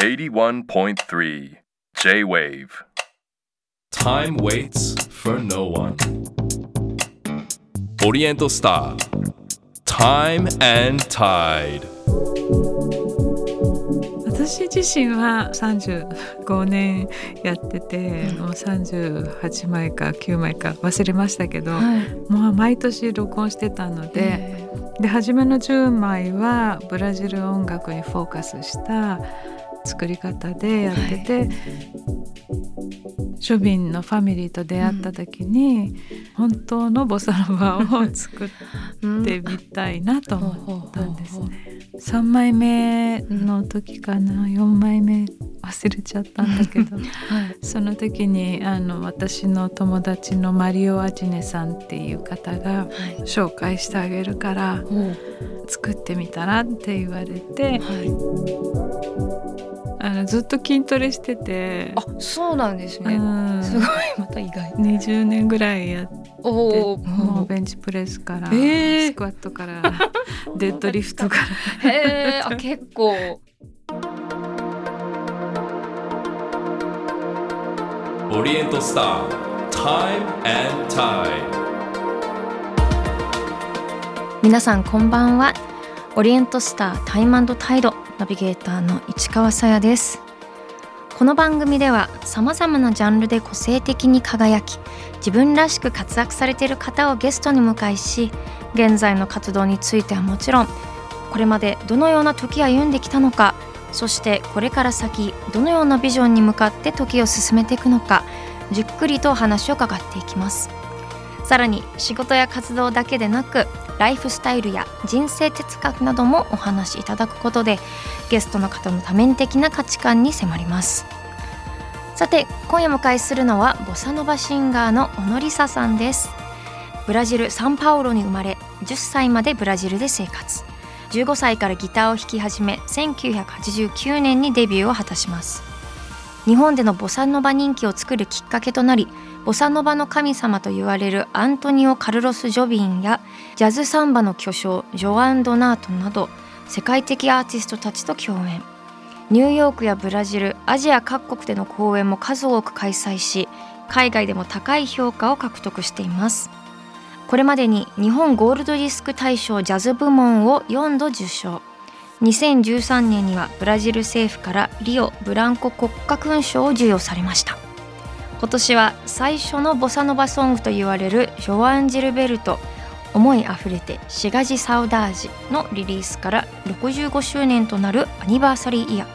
81.3 J-Wave Time waits for no one. Oriental Star. Time and Tide. 私自身は35年やってて、もう38枚か9枚か忘れましたけど、はいもう毎年録音してたので、えで初めの10枚はブラジル音楽にフォーカスした作り方でやってて、ショビンのファミリーと出会った時に、本当のボサノバを作っーてみたいなと思ったんですね。3枚目の時かな4枚目忘れちゃったんだけど。はい。その時にあの私の友達のマリオ・アジネさんっていう方がはい。紹介してあげるからおう作ってみたらって言われてはいあのずっと筋トレしてて、あそうなんですね。うん。すごいまた意外。20年ぐらいやっておおもうベンチプレスから、えー。スクワットから デッドリフトから。へえあ結構。Oriental Star. Time and Tide. 皆さんこんばんは。オリエントスタータイムタイドナビゲーターの市川さやです。この番組ではさまざまなジャンルで個性的に輝き自分らしく活躍されている方をゲストに迎えし現在の活動についてはもちろんこれまでどのような時を歩んできたのかそしてこれから先どのようなビジョンに向かって時を進めていくのかじっくりとお話を伺っていきます。さらに仕事や活動だけでなくライフスタイルや人生哲学などもお話しいただくことでゲストの方の多面的な価値観に迫ります。さて今夜お迎えするのはボサノバシンガーの小野梨沙さんです。ブラジル・サンパウロに生まれ10歳までブラジルで生活。15歳からギターを弾き始め1989年にデビューを果たします。日本でのボサノバ人気を作るきっかけとなりボサノバの神様と言われるアントニオ・カルロス・ジョビンやジャズサンバの巨匠ジョアン・ドナートなど世界的アーティストたちと共演。ニューヨークやブラジルアジア各国での公演も数多く開催し海外でも高い評価を獲得しています。これまでに日本ゴールドディスク大賞ジャズ部門を4度受賞。2013年にはブラジル政府からリオ・ブランコ国家勲章を授与されました。今年は最初のボサノバソングと言われるジョアン・ジルベルト「思いあふれてシガジ・サウダージ」のリリースから65周年となるアニバーサリーイヤー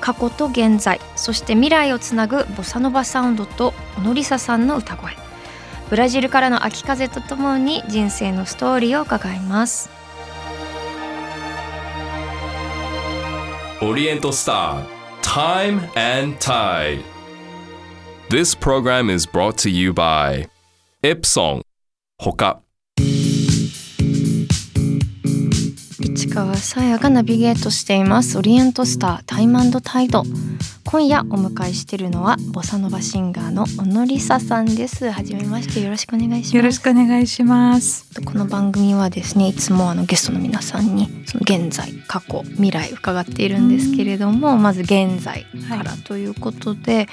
過去と現在そして未来をつなぐボサノバサウンドと小野梨沙さんの歌声。ブラジルからの秋風とともに人生のストーリーを伺います。Oriental Star. Time and Tide. This program is brought to you by Ipsong. Hoka. 市川さやがナビゲートしています。オリエントスタータイムタイド。今夜お迎えしているのはボサノバシンガーの小野梨沙さんです。はじめましてよろしくお願いします。よろしくお願いします。この番組はですねいつもあのゲストの皆さんにその現在過去未来伺っているんですけれども、まず現在からということで、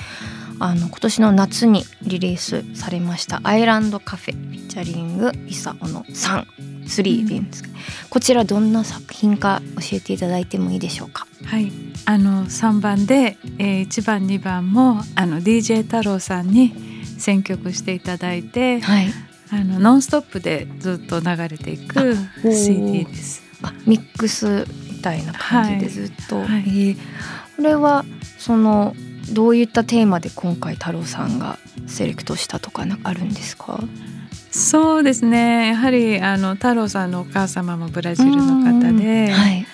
あの今年の夏にリリースされました「アイランドカフェ」フィーチャリングイサオの3 3でいいんですか、こちらどんな作品か教えていただいてもいいでしょうか？はい、あの3番で、えー、1番2番もあの DJ 太郎さんに選曲していただいてはい。あのノンストップでずっと流れていく CD です。あミックスみたいな感じでずっと、はい。えー。これはそのどういったテーマで今回太郎さんがセレクトしたとかなんかあるんですか？そうですね。やはりあの太郎さんのお母様もブラジルの方で、はい、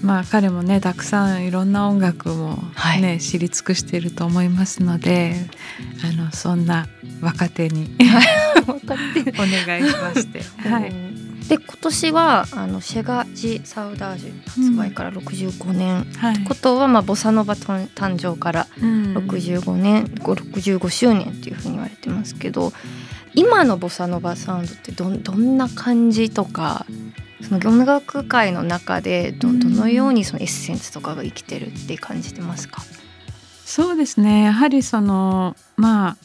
まあ彼もねたくさんいろんな音楽もね、はい。知り尽くしていると思いますのであのそんな若手に お願いしまして、はい、で今年はあのシェガ・ジ・サウダージュ発売から65年、はい。ことは、まあ、ボサノバと誕生からうん。65年、65周年っていうふうに言われてますけど今のボサノバサウンドってどんどんな感じとかその音楽界の中でどどのようにそのエッセンスとかが生きてるって感じてますか、そうですね。やはりそのまあ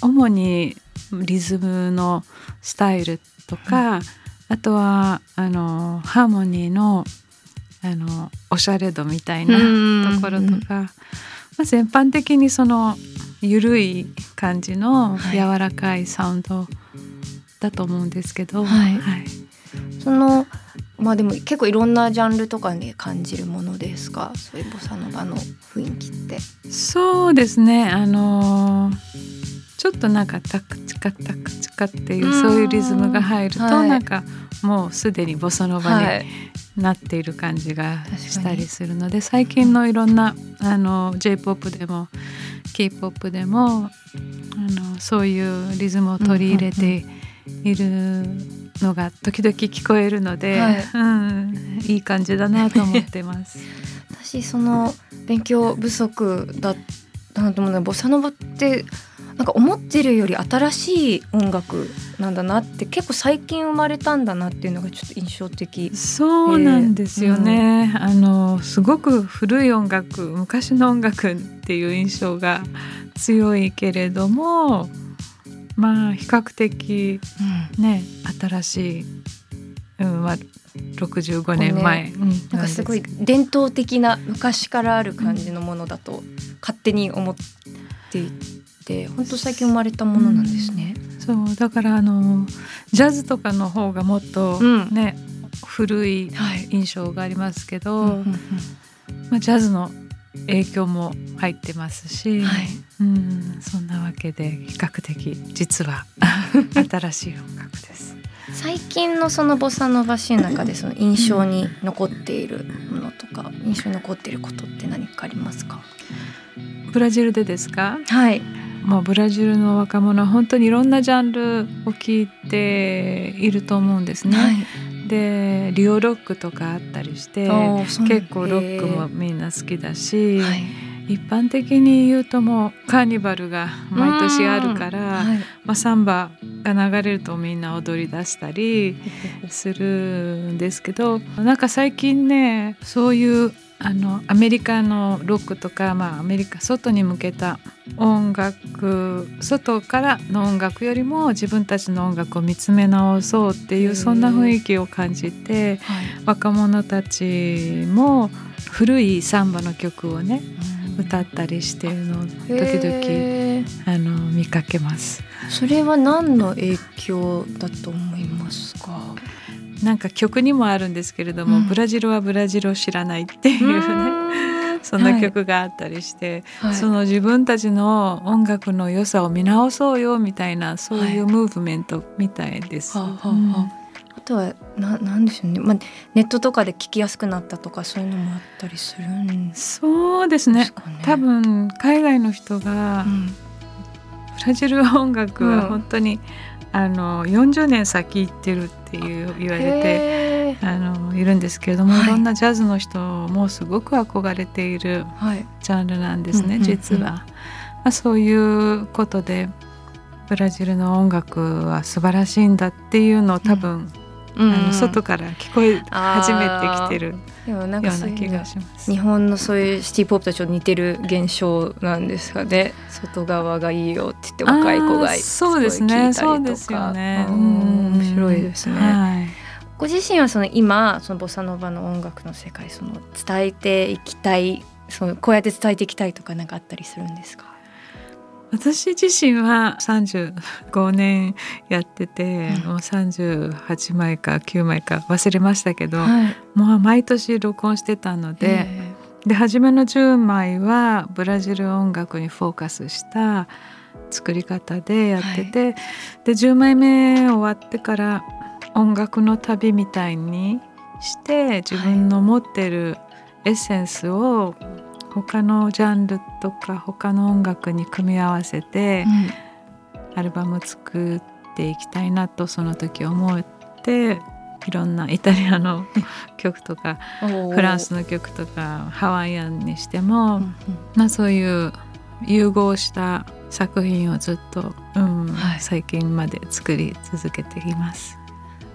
主にリズムのスタイルとか、あとはあのハーモニーのあのおしゃれ度みたいなところとか、まあ、全般的にその緩い感じの柔らかいサウンドだと思うんですけど、はい。はい。そのまあでも結構いろんなジャンルとかで感じるものですか？そういうボサノバの雰囲気って。そうですね。あのちょっとなんかタクチカタクチカっていううんそういうリズムが入ると、はい。なんかもうすでにボサノバにはい、なっている感じがしたりするので最近のいろんなあの J−POP でも K−POP でもあのそういうリズムを取り入れているのが時々聞こえるので、はい。うん、いい感じだなと思ってます。私その勉強不足だったなと思うのでボサノバってなんか思ってるより新しい音楽なんだなって結構最近生まれたんだなっていうのがちょっと印象的。そうなんですよね、あのすごく古い音楽昔の音楽っていう印象が強いけれどもまあ比較的ね新しい、うんまあ、65年前、うんなんかすごい伝統的な昔からある感じのものだと勝手に思っていて本当最近生まれたものなんですね。けどそうだからあのジャズとかの方がもっとうん。ね、古いはい。印象がありますけど、うんうんうん。まあ、ジャズの影響も入ってますし、はい。うん、そんなわけで比較的実は 新しい音楽です。最近のそのボサノバシーンの中でその印象に残っているものとか印象に残っていることって何かありますか？ブラジルでですか？はいまあブラジルの若者は本当にいろんなジャンルを聴いていると思うんですね。はい。でリオロックとかあったりして結構ロックもみんな好きだし、はい。一般的に言うともうカーニバルが毎年あるから、はい。まあ、サンバが流れるとみんな踊り出したりするんですけどなんか最近ねそういうあのアメリカのロックとか、まあ、アメリカ外に向けた音楽外からの音楽よりも自分たちの音楽を見つめ直そうっていうそんな雰囲気を感じて若者たちも古いサンバの曲をね歌ったりしているのを時々あの見かけます。それは何の影響だと思いますか？なんか曲にもあるんですけれども、うん。ブラジルはブラジルを知らないっていうね、そんな曲があったりして、はい。その自分たちの音楽の良さを見直そうよみたいなそういうムーブメントみたいです。はあはあはあ。とはななんでしょうね、まあ、ネットとかで聞きやすくなったとかそういうのもあったりするんですそうですね。かね。多分海外の人がうん。ブラジル音楽うん。は本当に、あの40年先行ってるっていう言われて。あのいるんですけれども、はい。い、ろんなジャズの人もすごく憧れているはい。ジャンルなんですね、うんうんうん。実は、まあ、そういうことでブラジルの音楽は素晴らしいんだっていうのを多分、あの外から聞こえ始めてきてるような気がします。日本のそういうシティポップとちょっと似てる現象なんですかね。外側がいいよって言って若い子がそうですねすごい聞いたりとか。そうですよねうんうん。面白いですね、はい。ご自身はその今そのボサノバの音楽の世界その伝えていきたいそのこうやって伝えていきたいとかなんかあったりするんですか？私自身は35年やってて、うん。もう38枚か9枚か忘れましたけど、はい。もう毎年録音してたので、え。で初めの10枚はブラジル音楽にフォーカスした作り方でやってて、で10枚目終わってから音楽の旅みたいにして自分の持ってるエッセンスを他のジャンルとか他の音楽に組み合わせてアルバム作っていきたいなとその時思っていろんなイタリアの曲とかうんフランスの曲とかハワイアンにしても、まあ、そういう融合した作品をずっと、うんはい。最近まで作り続けています。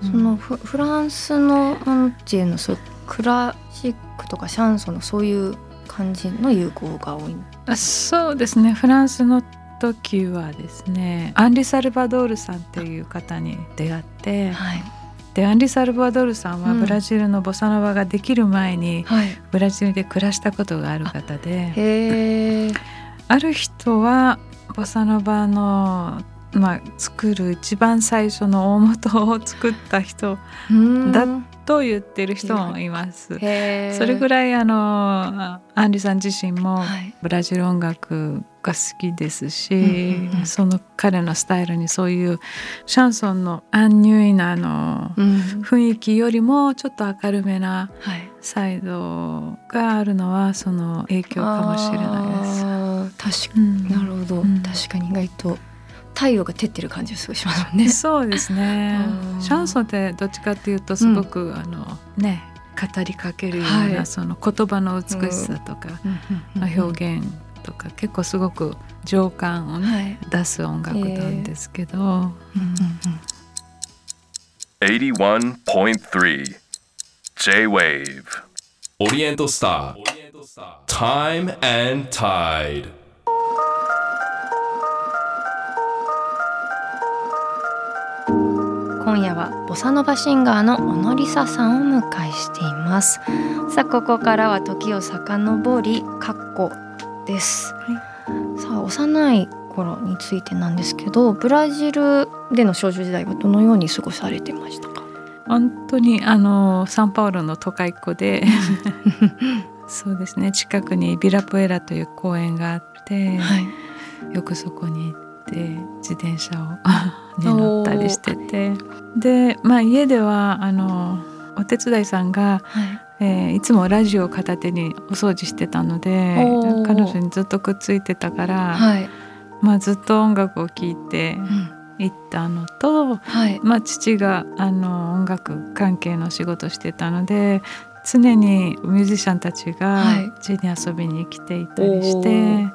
そのフフランスのなんていうのそクラシックとかシャンソンのそういう感じの融合が多い。あそうですね。フランスの時はですねアンリ・サルバドールさんっていう方に出会ってはい。でアンリ・サルバドールさんはうん。ブラジルのボサノバができる前にはい。ブラジルで暮らしたことがある方である人はボサノバの、まあ、作る一番最初の大元を作った人だと言ってる人もい。ます。それぐらいあのアンリさん自身もはい。ブラジル音楽が好きですし、その彼のスタイルにそういうシャンソンのアンニュイなあのうん。雰囲気よりもちょっと明るめなはい。サイドがあるのはその影響かもしれないです。確かうん。になるほど、うん。確かに意外と太陽が照ってる感じがすごいしますもんね。そうですね。うん。シャンソンってどっちかっていうとすごく、あのね。語りかけるような、はい。その言葉の美しさとかの表現とか、結構すごく情感をね、はい。出す音楽なんですけど、うん。うんうん81.3 J-Wave オリエントスター Time and Tide はボサノバシンガーの小野梨沙さんをお迎えしています。さあここからは時を遡りカッコです、さあ幼い頃についてなんですけどブラジルでの少女時代はどのように過ごされてましたか？本当にあのサンパウロの都会っ子で そうですね。近くにビラプエラという公園があって、はい。よくそこに行って自転車をに 乗ったりしてて。で、まあ、家ではあのお手伝いさんが、はい。えーいつもラジオを片手にお掃除してたので彼女にずっとくっついてたから、はい、まあ、ずっと音楽を聴いてうん。行ったのと、はい。まあ、父があの音楽関係の仕事してたので常にミュージシャンたちがはい。家に遊びに来ていたりしおて、ー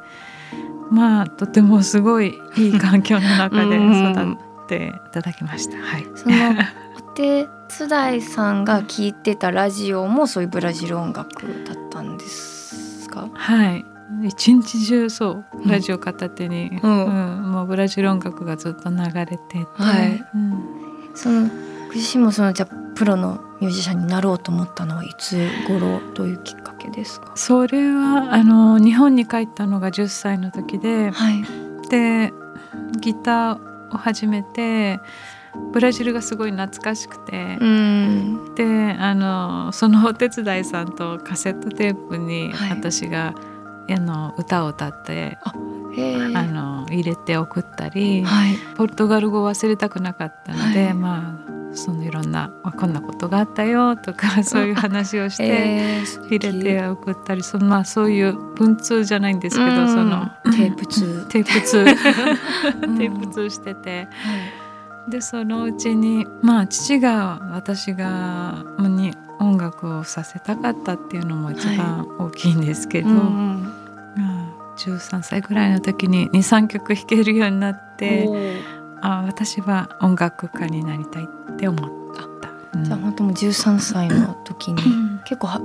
まあとてもすごいいい環境の中で うん育っていただきました。はい、そのお手伝いさんが聞いてたラジオもそういうブラジル音楽だったんですか？はい。一日中そううんラジオ片手に、うん。うん。もうブラジル音楽がずっと流れてて、はい。うん。そのご自身もそのじゃあプロのミュージシャンになろうと思ったのはいつ頃どういうきっかけですか？それはあの日本に帰ったのが10歳の時ではい。でギターを始めてブラジルがすごい懐かしくて、うん。であのそのお手伝いさんとカセットテープにはい。私が、あの歌を歌って、あの入れて送ったり、はい。ポルトガル語を忘れたくなかったので、はい。まあそのいろんなあこんなことがあったよとか そういう話をして。えー素入敵れて送ったりそのまあそういう文通じゃないんですけど、うん。そのテープ通。テープ通。うん。テープ通してて。はい。でそのうちにまあ父が私がに音楽をさせたかったっていうのも一番大きいんですけど、うんうん。まあ13歳ぐらいの時に23曲弾けるようになってあ私は音楽家になりたいって思った。うん。じゃあ本当もう13歳の時に結構は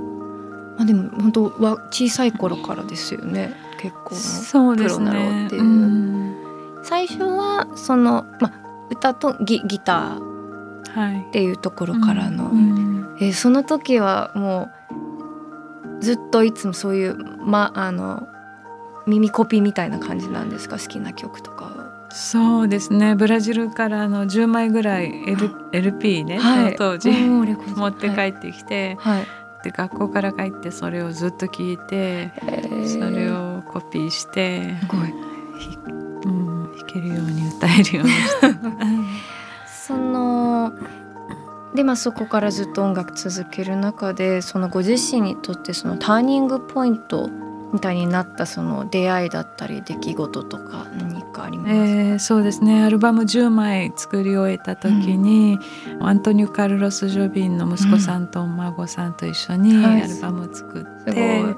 まあでも本当は小さい頃からですよね。結構プロになろうねっていう。うん。最初はそのまあ歌とギギターはいっていうところからの、うん。えーその時はもうずっといつもそういうまあの耳コピーみたいな感じなんですか？好きな曲とかは。そうですね。ブラジルからの10枚ぐらい、L、LP ね、はい。当時持って帰はいってきて、はい。で学校から帰ってそれをずっと聞いて、えー。それをコピーして、すごい。ひうん、弾けるように歌えるように。し てそのでまあそこからずっと音楽続ける中でそのご自身にとってそのターニングポイントみたいになったその出会いだったり出来事とか何かあります。か、えーそうですね。アルバム10枚作り終えた時に、アントニオ・カルロス・ジョビンの息子さんとお孫さんと一緒にはい。アルバムを作って、すごい、はい。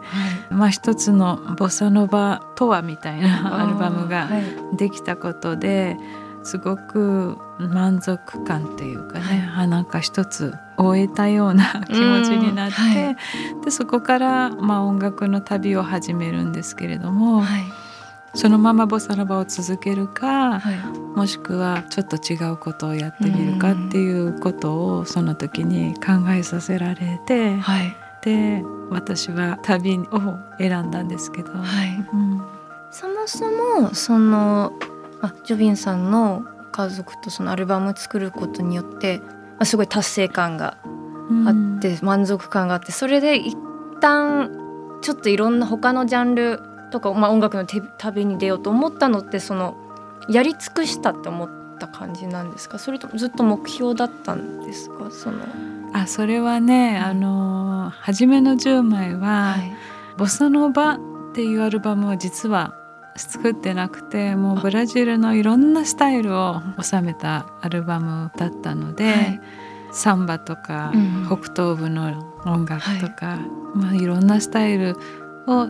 まあ、一つのボサノバとはみたいなアルバムがはい。できたことですごく満足感っていうかね、はい、なんか一つ終えたような気持ちになって、はい、でそこから、まあ、音楽の旅を始めるんですけれども、はい、そのままボサノバを続けるか、もしくはちょっと違うことをやってみるかっていうことをその時に考えさせられて、で私は旅を選んだんですけど。うん、そもそもそのあジョビンさんの家族とそのアルバムを作ることによって、まあ、すごい達成感があって、満足感があってそれで一旦ちょっといろんな他のジャンルとか、まあ、音楽の旅に出ようと思ったのってそのやり尽くしたって思った感じなんですか？それとずっと目標だったんですか？その。あそれはね、あの初めの10枚は、はい、ボサノバっていうアルバムを実は作ってなくてもうブラジルのいろんなスタイルを収めたアルバムだったので、はい、サンバとか、うん、北東部の音楽とか、はい。まあ、いろんなスタイルを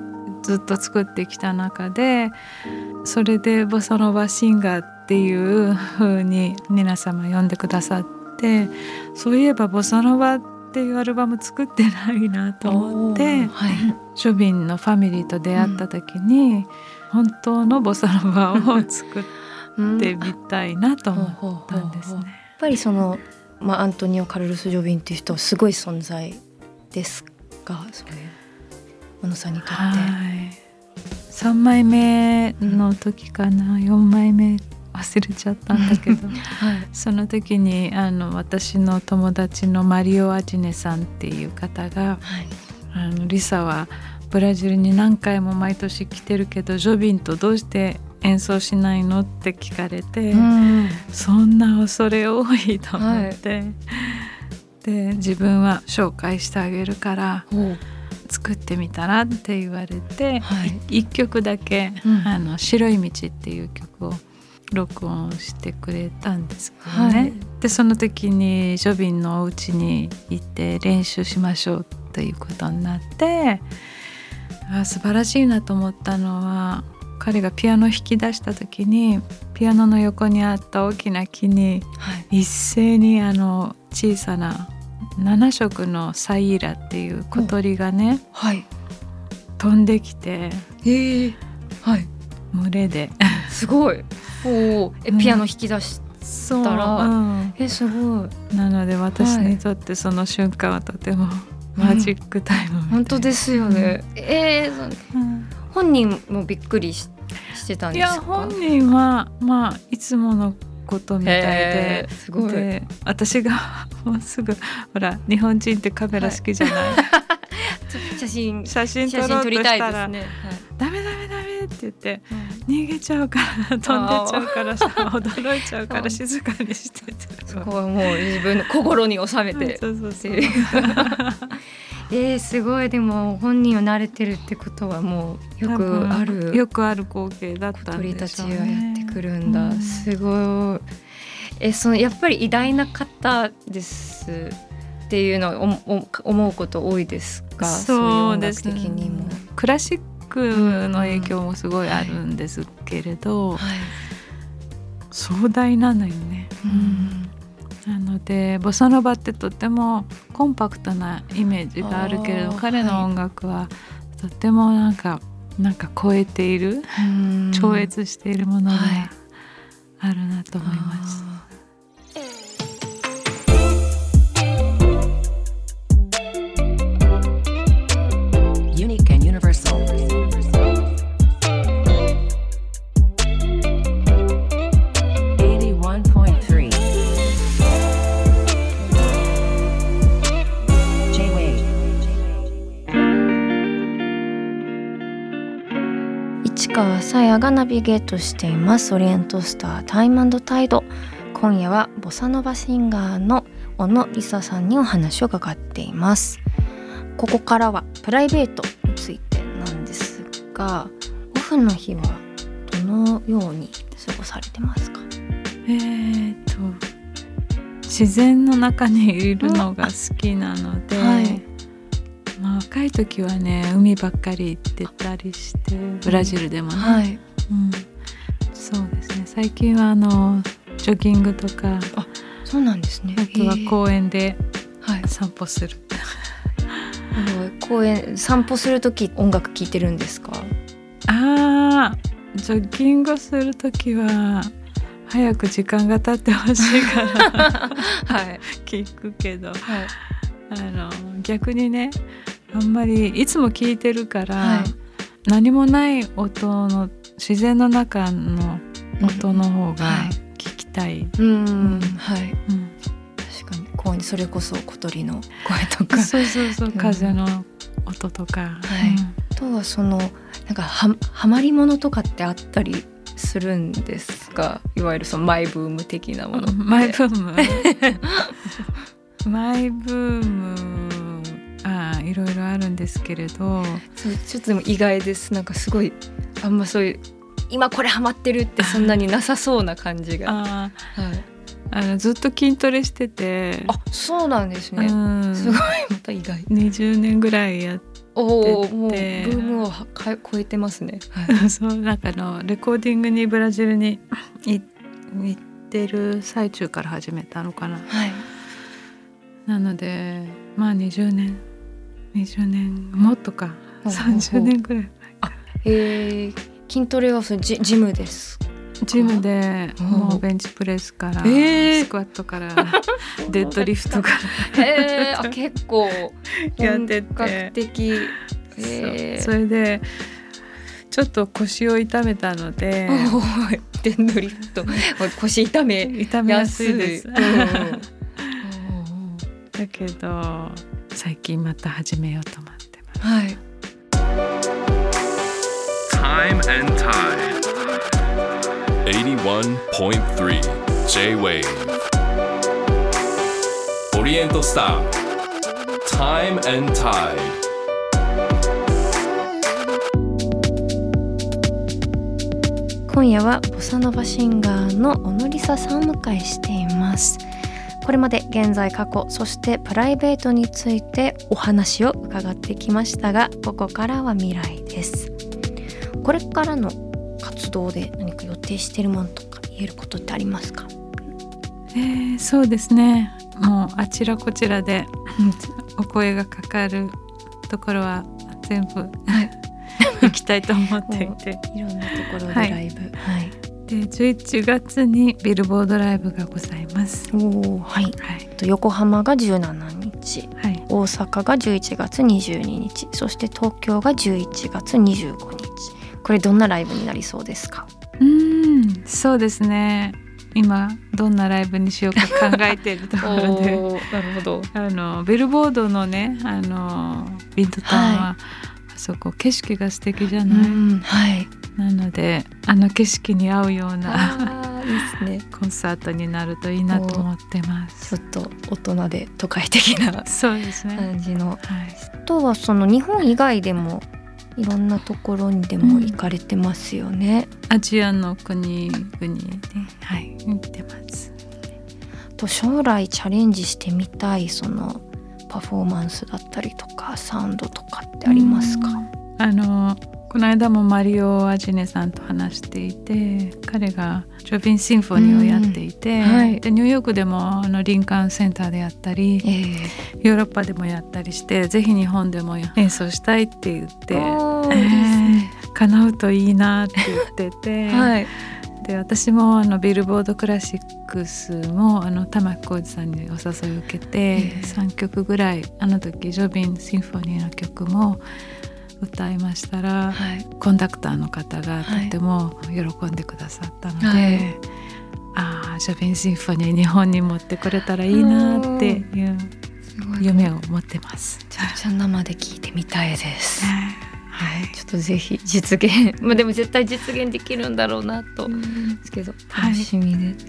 ずっと作ってきた中でそれでボサノバシンガーっていう風に皆様呼んでくださってそういえばボサノバっていうアルバム作ってないなと思って、はい、ショビンのファミリーと出会った時に、うん。本当のボサノバを作ってみたいなと思ったんですね。やっぱりその、まあ、アントニオ・カルロス・ジョビンっていう人はすごい存在ですか？そういう小野さんにとって。3枚目の時かな、うん、4枚目忘れちゃったんだけど、はい、その時にあの私の友達のマリオ・アジネさんっていう方が「はい、あのリサはブラジルに何回も毎年来てるけどジョビンとどうして演奏しないのって聞かれて、うん、そんな恐れ多いと思って、はい、で自分は紹介してあげるから作ってみたらって言われて、はい、1曲だけ、うん、あの「白い道」っていう曲を録音してくれたんですけどね、はい、でその時にジョビンのお家に行って練習しましょうということになって。あ素晴らしいなと思ったのは彼がピアノを弾き出した時にピアノの横にあった大きな木に一斉にあの小さな7色のサイーラっていう小鳥がね、はい、飛んできて、え。ーはい、群れで。すごい。おえピアノ弾き出したら、うん、えすごい。なので私にとってその瞬間はとても、マジックタイム、うん、本当ですよね、うん、えー、うん、本人もびっくりししてたんですか？いや本人はまあいつものことみたいで、すごい。で私が もうすぐほら日本人ってカメラ好きじゃない、はい、写真写真撮ろうとしたら、ね。はい、ダメダメダメって言って、うん、逃げちゃうから飛んでちゃうからさ 驚いちゃうから静かにしてて。そこはもう自分の心に収めて。そうそうそうえー、すごい。でも本人は慣れてるってことはもうよくある。よくある光景だったんでしょう、ね、鳥たちがやってくるんだ、うん、すごい。えそのやっぱり偉大な方ですっていうのを思うこと多いですか？そうです的にも。クラシックの影響もすごいあるんですけれど、はい、壮大なのよね。うんなのでボサノバってとってもコンパクトなイメージがあるけれど彼の音楽はとってもなんかなんか超えている 超越しているものがあるなと思います。川さやがナビゲートしています。オリエントスタータイムタイド。今夜はボサノバシンガーの小野梨沙さんにお話を伺っています。ここからはプライベートについてなんですがオフの日はどのように過ごされてますか？えーと自然の中にいるのが好きなので、はい。まあ、若い時はね海ばっかり行ってたりしてブラジルでもね、はいうん、そうですね最近はあのジョギングとかそうなんですね。あとは公園で。散歩する。あの公園散歩する時音楽聴いてるんですか？ああジョギングする時は早く時間が経ってほしいから はい。聞くけどはい。あの逆にねあんまりいつも聞いてるから、はい何もない音の自然の中の音の方がはい聞きたい。うん。はい。うん確かに公園それこそ小鳥の 声とか。そうそうそう、うん風の音とか、はいうんあとはそのなんかはハマりものとかってあったりするんですか？いわゆるそのマイブーム的なもの。マイブーム？マイブーム？あいろいろあるんですけれど。そうちょっとでも意外です。なんかすごいあんまそういう今これハマってるってそんなになさそうな感じが。あはい、あのずっと筋トレしてて。あそうなんですね。うん。すごいまた意外。20年ぐらいやっおおもうブてームをはか超えてますね。はい、そうなんかあのレコーディングにブラジルにい行ってる最中から始めたのかな。はい、なのでまあ20年20年もっとかほうほうほう30年ぐらいえー、筋トレはそれジジムです。ジムでうん。もうベンチプレスから、えー。スクワットから デッドリフトから。へえー、あ結構 やってて。本格的。えそう。それでちょっと腰を痛めたのでデンドリフト。腰痛め痛めやすいです。うんだけど最近また始めようと思ってます。はい。Time and Tide. 81.3 J-Wave オリエントスター Time and Tide 今夜はボサノバシンガーの小野梨沙さんを迎えしていますこれまで現在過去そしてプライベートについてお話を伺ってきましたがここからは未来です。これからの活動で何か予定しているものとか言えることってありますか？えーそうですね。もうあちらこちらでお声がかかるところは全部 行きたいと思っていて。いろんなところではい。ライブ。はい、で11月にビルボードライブがございます。おおはい。はい、と横浜が17日。はい、大阪が11月22日。そして東京が11月25日。これどんなライブになりそうですか？うーんそうですね。今どんなライブにしようか考えているところで。ーなるほど。あのビルボードのねあのビントタウンは、あそこ景色が素敵じゃうない、んはいなのであの景色に合うようなですね。コンサートになるといいなと思ってます。ちょっと大人で都会的なそうですね、感じの。はい、あとはその日本以外でもいろんなところにでも行かれてますよね、アジアの国々にはい行ってます。と将来チャレンジしてみたいそのパフォーマンスだったりとかサウンドとかってありますか、あのこの間もマリオ・アジネさんと話していて彼がジョビン・シンフォニーをやっていて、うん。はい。でニューヨークでもあのリンカーンセンターでやったりえヨーロッパでもやったりしてぜひ日本でも演奏したいって言ってえおー叶うといいなって言ってて、はい。で私もあのビルボードクラシックスもあの玉置浩二さんにお誘いを受けて、ええ。3曲ぐらいあの時ジョビン・シンフォニーの曲も歌いましたら、はい。コンダクターの方がとはいても喜んでくださったので、はい。ああジョビン・シンフォニー日本に持ってこれたらいいなっていう夢を持ってます。めちゃくちゃ生で聞いてみたいです。はい。ちょっとぜひ実現。まあでも絶対実現できるんだろうなと。ですけどはい。楽しみで。す。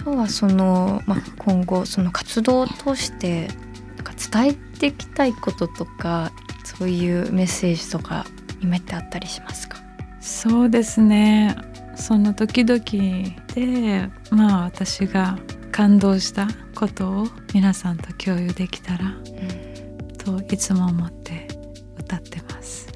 あとはその、まあ、今後その活動を通してなんか伝えていきたいこととかそういうメッセージとか夢ってあったりしますか、そうですね。その時々でまあ私が感動したことを皆さんと共有できたらといつも思って歌ってます。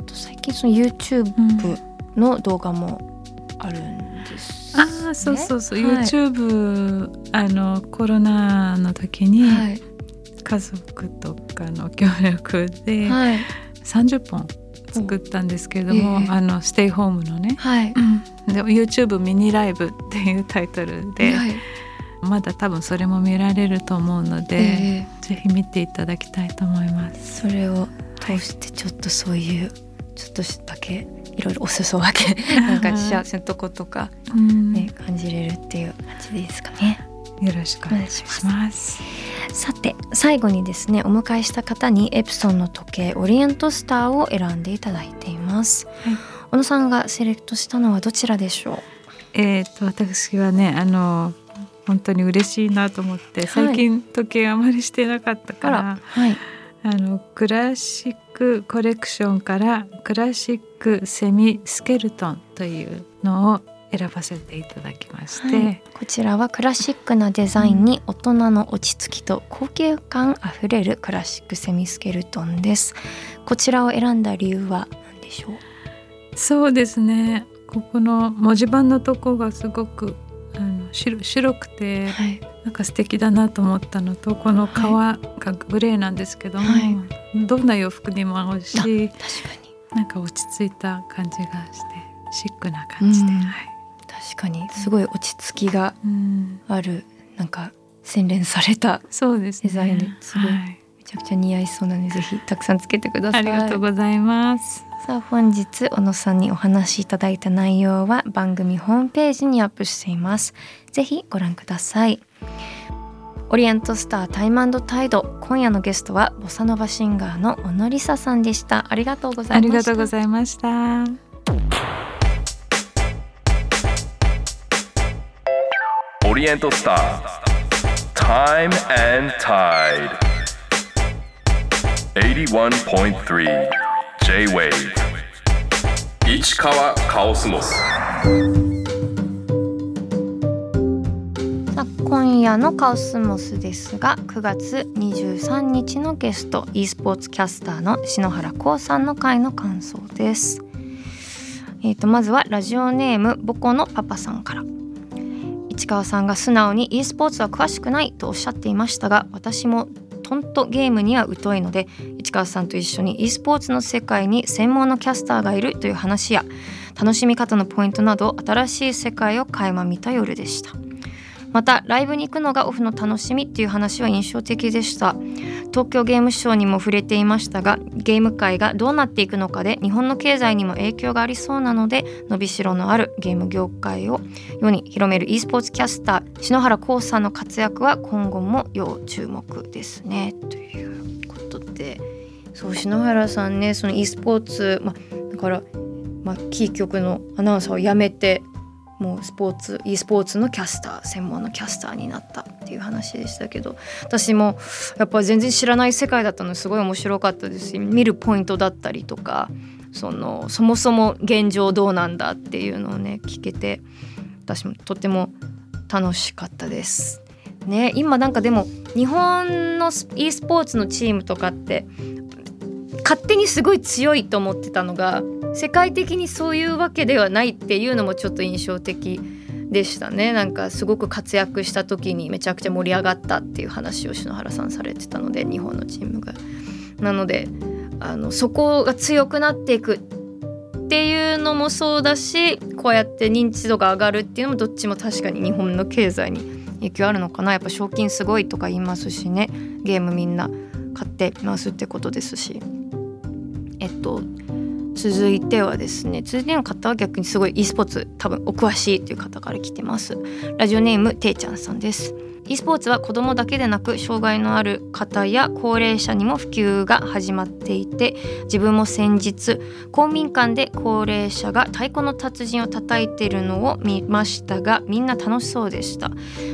あと最近その YouTube の動画もあるんですああそうそうそう、はい YouTube あのコロナの時にはい家族とかの協力ではい。30本作ったんですけれども、ええ。あのステイホームのねはい。で YouTube ミニライブっていうタイトルで、はい。まだ多分それも見られると思うので、えぜひ見ていただきたいと思います。それを通してちょっとそういうちょっとだけいろいろお裾分けなんか幸せなとことかうん。ね感じれるっていう感じですかね。よろしくお願いします。さて最後にですねお迎えした方にエプソンの時計オリエントスターを選んでいただいています。はい小野さんがセレクトしたのはどちらでしょう？えー、と私はねあの本当に嬉しいなと思ってはい最近時計あまりしてなかったから、はいあのクラシックコレクションからクラシックセミスケルトンというのを選ばせていただきまして、はい。こちらはクラシックなデザインに大人の落ち着きと高級感あふれるクラシックセミスケルトンです。こちらを選んだ理由は何でしょう？そうですね。ここの文字盤のとこがすごくあの白白くてはい。なんか素敵だなと思ったのとこの革がグレーなんですけども、はどんな洋服にも合うし確かに。なんか落ち着いた感じがしてシックな感じで、うん。はい確かにすごい落ち着きがうん。あるなんか洗練されたそうですね。デザインですごいはい。めちゃくちゃ似合いそうなのでぜひたくさんつけてください。ありがとうございます。さあ本日小野さんにお話しいただいた内容は番組ホームページにアップしています。ぜひご覧ください。オリエントスタータイムタイド今夜のゲストはボサノバシンガーの小野梨沙さんでした。ありがとうございました。ありがとうございました。リエントスター。Time and Tide 81.3 J-Wave 市川カオスモス。さあ今夜のカオスモスですが9月23日のゲスト e スポーツキャスターの篠原光さんの回の感想です。えー、とまずはラジオネームボコのパパさんから。市川さんが素直に e スポーツは詳しくないとおっしゃっていましたが私もとんとゲームには疎いので市川さんと一緒に e スポーツの世界に専門のキャスターがいるという話や楽しみ方のポイントなど新しい世界を垣間見た夜でした。またライブに行くのがオフの楽しみっていう話は印象的でした。東京ゲームショウにも触れていましたがゲーム界がどうなっていくのかで日本の経済にも影響がありそうなので伸びしろのあるゲーム業界を世に広める e スポーツキャスター篠原光さんの活躍は今後も要注目ですね。ということで。そう篠原さんねその e スポーツ、ま、だから、ま、キー局のアナウンサーを辞めてもうスポーツ e スポーツのキャスター専門のキャスターになったっていう話でしたけど私もやっぱ全然知らない世界だったのすごい面白かったですし見るポイントだったりとかそのそもそも現状どうなんだっていうのをね聞けて私もとても楽しかったです。ね、今なんかでも日本の e スポーツのチームとかって勝手にすごい強いと思ってたのが世界的にそういうわけではないっていうのもちょっと印象的でしたね。なんかすごく活躍した時にめちゃくちゃ盛り上がったっていう話を篠原さんされてたので日本のチームが。なのであのそこが強くなっていくっていうのもそうだしこうやって認知度が上がるっていうのもどっちも確かに日本の経済に影響あるのかな。やっぱ賞金すごいとか言いますしね。ゲームみんな買ってますってことですし。えっと続いてはですね続いての方は逆にすごい e スポーツ多分お詳しいという方から来てます。ラジオネームていちゃんさんです。e スポーツは子どもだけでなく障害のある方や高齢者にも普及が始まっていて自分も先日公民館で高齢者が太鼓の達人を叩いているのを見ましたがみんな楽しそうでした。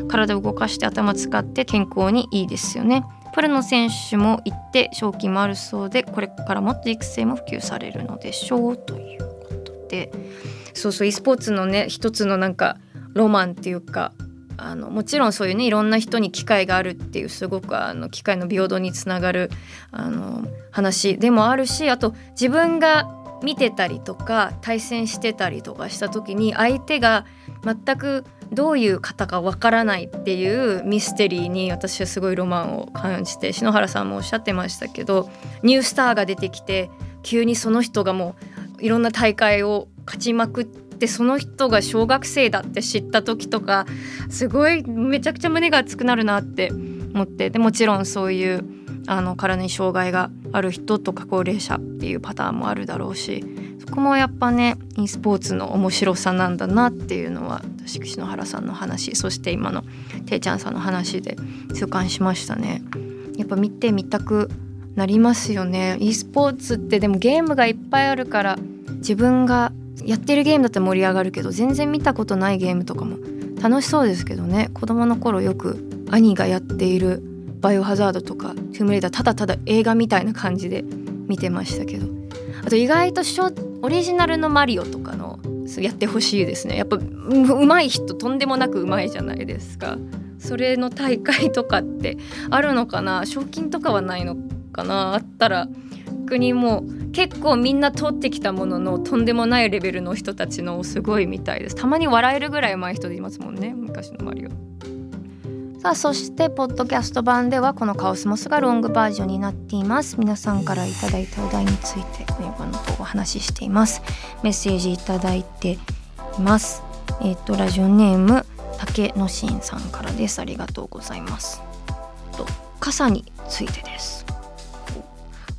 体を動かして頭使って健康にいいですよね。プロの選手も行って賞金もあるそうでこれからもっと育成も普及されるのでしょうということで。そうそう e スポーツのね一つのなんかロマンっていうかあのもちろんそういうねいろんな人に機会があるっていうすごくあの機会の平等につながるあの話でもあるしあと自分が見てたりとか対戦してたりとかした時に相手が全くどういう方かわからないっていうミステリーに私はすごいロマンを感じて篠原さんもおっしゃってましたけどニュースターが出てきて急にその人がもういろんな大会を勝ちまくってその人が小学生だって知った時とかすごいめちゃくちゃ胸が熱くなるなって思ってでもちろんそういうあの体に障害がある人とか高齢者っていうパターンもあるだろうしそこもやっぱね e スポーツの面白さなんだなっていうのは私篠原さんの話そして今のていちゃんさんの話で痛感しましたね。やっぱ見てみたくなりますよね e スポーツってでもゲームがいっぱいあるから自分がやってるゲームだって盛り上がるけど全然見たことないゲームとかも楽しそうですけどね子供の頃よく兄がやっている「バイオハザード」とか「トゥームレイダー」ただただ映画みたいな感じで見てましたけど。あと意外とオリジナルのマリオとかのやってほしいですね。やっぱうまい人とんでもなくうまいじゃないですか。それの大会とかってあるのかな？賞金とかはないのかな？あったら国も結構みんな通ってきたもののとんでもないレベルの人たちのすごいみたいです。たまに笑えるぐらいうまい人でいますもんね昔のマリオ。さあそしてポッドキャスト版ではこのカオスモスがロングバージョンになっています。皆さんからいただいたお題についてこののとお話ししています。メッセージいただいています。えっ、ー、とラジオネーム竹野新さんからです。ありがとうございます。と傘についてです。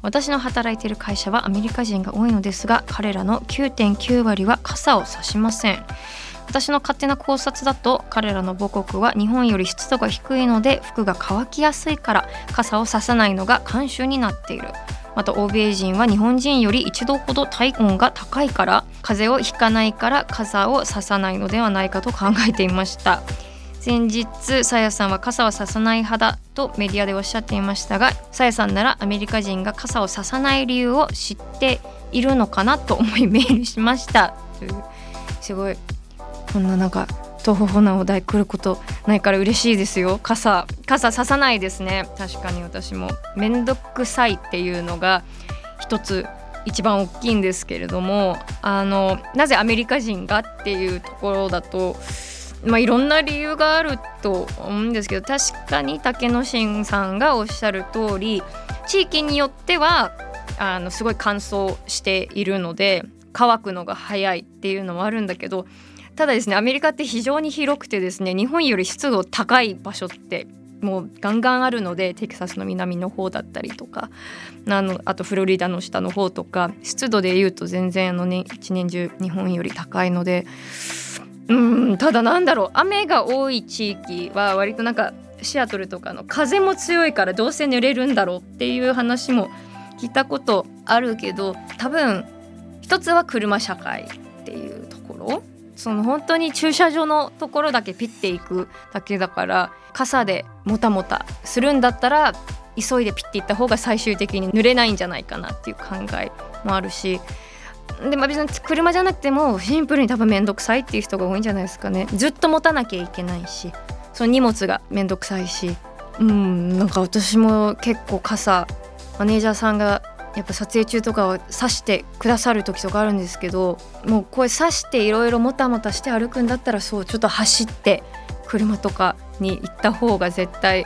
私の働いている会社はアメリカ人が多いのですが彼らの9.9割は傘を差しません。私の勝手な考察だと彼らの母国は日本より湿度が低いので服が乾きやすいから傘を差さないのが慣習になっている。また欧米人は日本人より1度ほど体温が高いから風邪をひかないから傘を差さないのではないかと考えていました。先日さやさんは傘はささない派だとメディアでおっしゃっていましたがさやさんならアメリカ人が傘をささない理由を知っているのかなと思いメールしました。すごい。こんななんかとほほなお題来ることないから嬉しいですよ。傘傘ささないですね。確かに私も。面倒くさいっていうのが一つ一番大きいんですけれども。あのなぜアメリカ人がっていうところだとまあ、いろんな理由があると思うんですけど確かに竹野新さんがおっしゃる通り地域によってはあのすごい乾燥しているので乾くのが早いっていうのもあるんだけどただですねアメリカって非常に広くてですね日本より湿度高い場所ってもうガンガンあるのでテキサスの南の方だったりとかあのあとフロリダの下の方とか湿度でいうと全然あの、ね、一年中日本より高いのでうんただなんだろう雨が多い地域は割となんかシアトルとかの風も強いからどうせ濡れるんだろうっていう話も聞いたことあるけど多分一つは車社会。その本当に駐車場のところだけピッていくだけだから傘でもたもたするんだったら急いでピッていった方が最終的に濡れないんじゃないかなっていう考えもあるし。でまあ、別に車じゃなくてもシンプルに多分面倒くさいっていう人が多いんじゃないですかね。ずっと持たなきゃいけないしその荷物が面倒くさいし。うんなんか私も結構傘マネージャーさんがやっぱ撮影中とかは刺してくださる時とかあるんですけどもうこれ刺していろいろもたもたして歩くんだったらそうちょっと走って車とかに行った方が絶対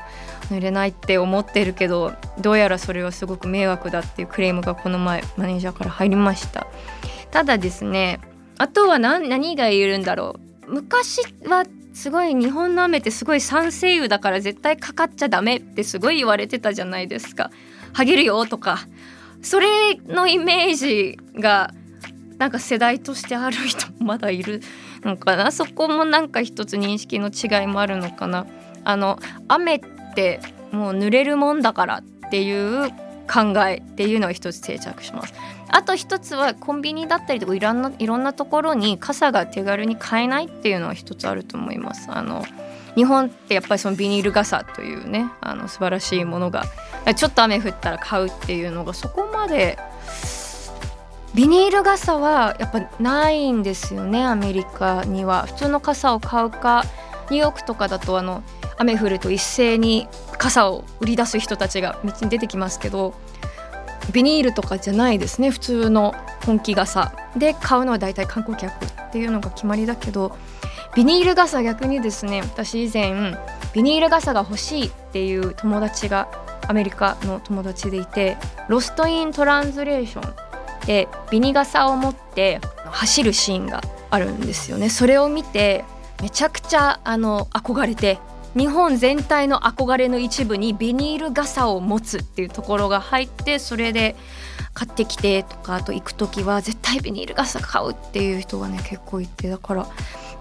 濡れないって思ってるけどどうやらそれはすごく迷惑だっていうクレームがこの前マネージャーから入りましたただですねあとは何何が言えるんだろう昔はすごい日本の雨ってすごい酸性雨だから絶対かかっちゃダメってすごい言われてたじゃないですか。ハゲるよとかそれのイメージがなんか世代としてある人もまだいるのかな？そこもなんか一つ認識の違いもあるのかな？あの雨ってもう濡れるもんだからっていう考えっていうのが一つ定着します。あと一つはコンビニだったりとかいろんないろんなところに傘が手軽に買えないっていうのは一つあると思います。あの日本ってやっぱりそのビニール傘というねあの素晴らしいものがちょっと雨降ったら買うっていうのがそこまで。ビニール傘はやっぱないんですよねアメリカには。普通の傘を買うかニューヨークとかだとあの雨降ると一斉に傘を売り出す人たちが道に出てきますけどビニールとかじゃないですね普通の本気傘。で買うのは大体観光客っていうのが決まりだけどビニール傘逆にですね私以前ビニール傘が欲しいっていう友達がアメリカの友達でいてロスト・イン・トランスレーションでビニ傘を持って走るシーンがあるんですよね。それを見てめちゃくちゃあの憧れて日本全体の憧れの一部にビニール傘を持つっていうところが入ってそれで買ってきてとかあと行く時は絶対ビニール傘買うっていう人がね結構いてだから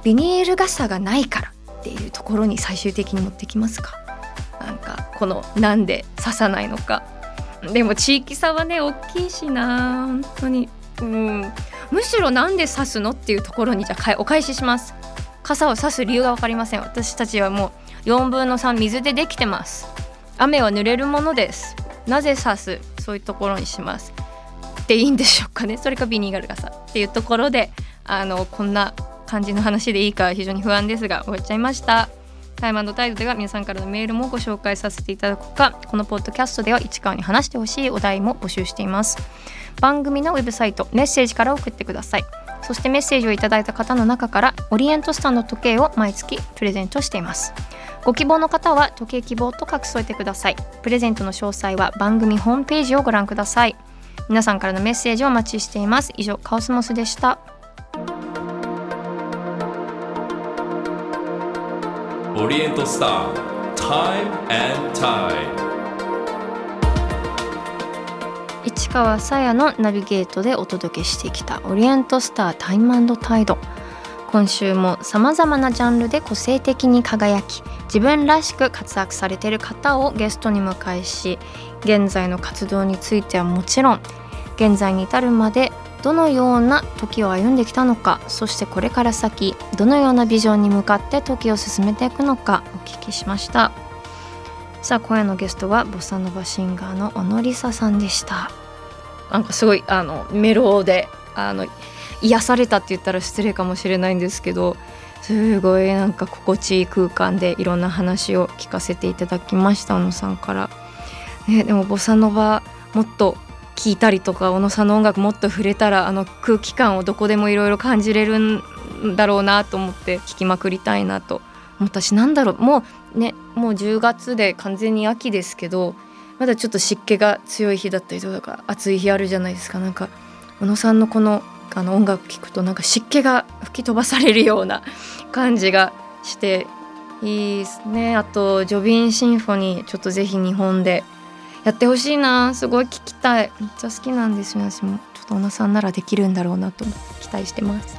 ビニール傘がないからっていうところに最終的に持ってきますか。なんかこのなんで刺さないのか。でも地域差はね大きいしな本当に。うん。むしろなんで刺すのっていうところにじゃあお返しします。傘を差す理由が分かりません。私たちはもう4分の3水でできてます。雨は濡れるものです。なぜ刺す？そういうところにします。でいいんでしょうかね。それかビニール傘っていうところであのこんな感じの話でいいか非常に不安ですが終わっちゃいました。タイムタイドでは皆さんからのメールもご紹介させていただくかこのポッドキャストでは市川に話してほしいお題も募集しています。番組のウェブサイトメッセージから送ってください。そしてメッセージをいただいた方の中からオリエントスタンド時計を毎月プレゼントしています。ご希望の方は時計希望と書き添えてください。プレゼントの詳細は番組ホームページをご覧ください。皆さんからのメッセージをお待ちしています。以上カオスモスでした。オリエントスター Time and Tide 市川さやのナビゲートでお届けしてきたオリエントスタータイムタイド。今週もさまざまなジャンルで個性的に輝き自分らしく活躍されている方をゲストに迎えし現在の活動についてはもちろん現在に至るまでどのような時を歩んできたのかそしてこれから先どのようなビジョンに向かって時を進めていくのかお聞きしましたさあ今夜のゲストはボサノバシンガーの小野梨沙さんでしたなんかすごいあのメロであの癒されたって言ったら失礼かもしれないんですけどすごいなんか心地いい空間でいろんな話を聞かせていただきました小野さんから。ね、でもボサノバもっと聞いたりとか小野さんの音楽もっと触れたらあの空気感をどこでもいろいろ感じれるんだろうなと思って聞きまくりたいなと思ったしなんだろうもうねもう10月で完全に秋ですけどまだちょっと湿気が強い日だったりとか暑い日あるじゃないですか。なんか小野さんのこのあの音楽聴くとなんか湿気が吹き飛ばされるような感じがしていいですね。あと「ジョビン・シンフォニー」ちょっとぜひ日本でやってほしいな。すごい聞きたい。めっちゃ好きなんですよ私も。ちょっと小野さんならできるんだろうなと期待してます。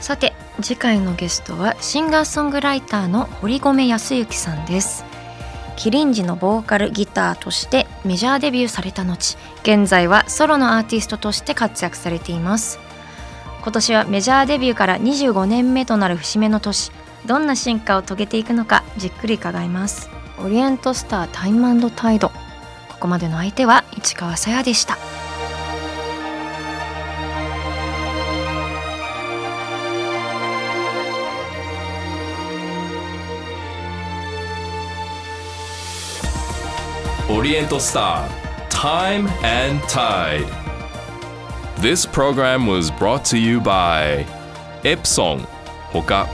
さて次回のゲストはシンガーソングライターの堀米康之さんです。キリンジのボーカルギターとしてメジャーデビューされた後現在はソロのアーティストとして活躍されています。今年はメジャーデビューから25年目となる節目の年。どんな進化を遂げていくのかじっくり伺います。オリエントスタータイムタイドここまでの相手は市川さやでしたオリエントスター Time and Tide This program was brought to you by Epson ほか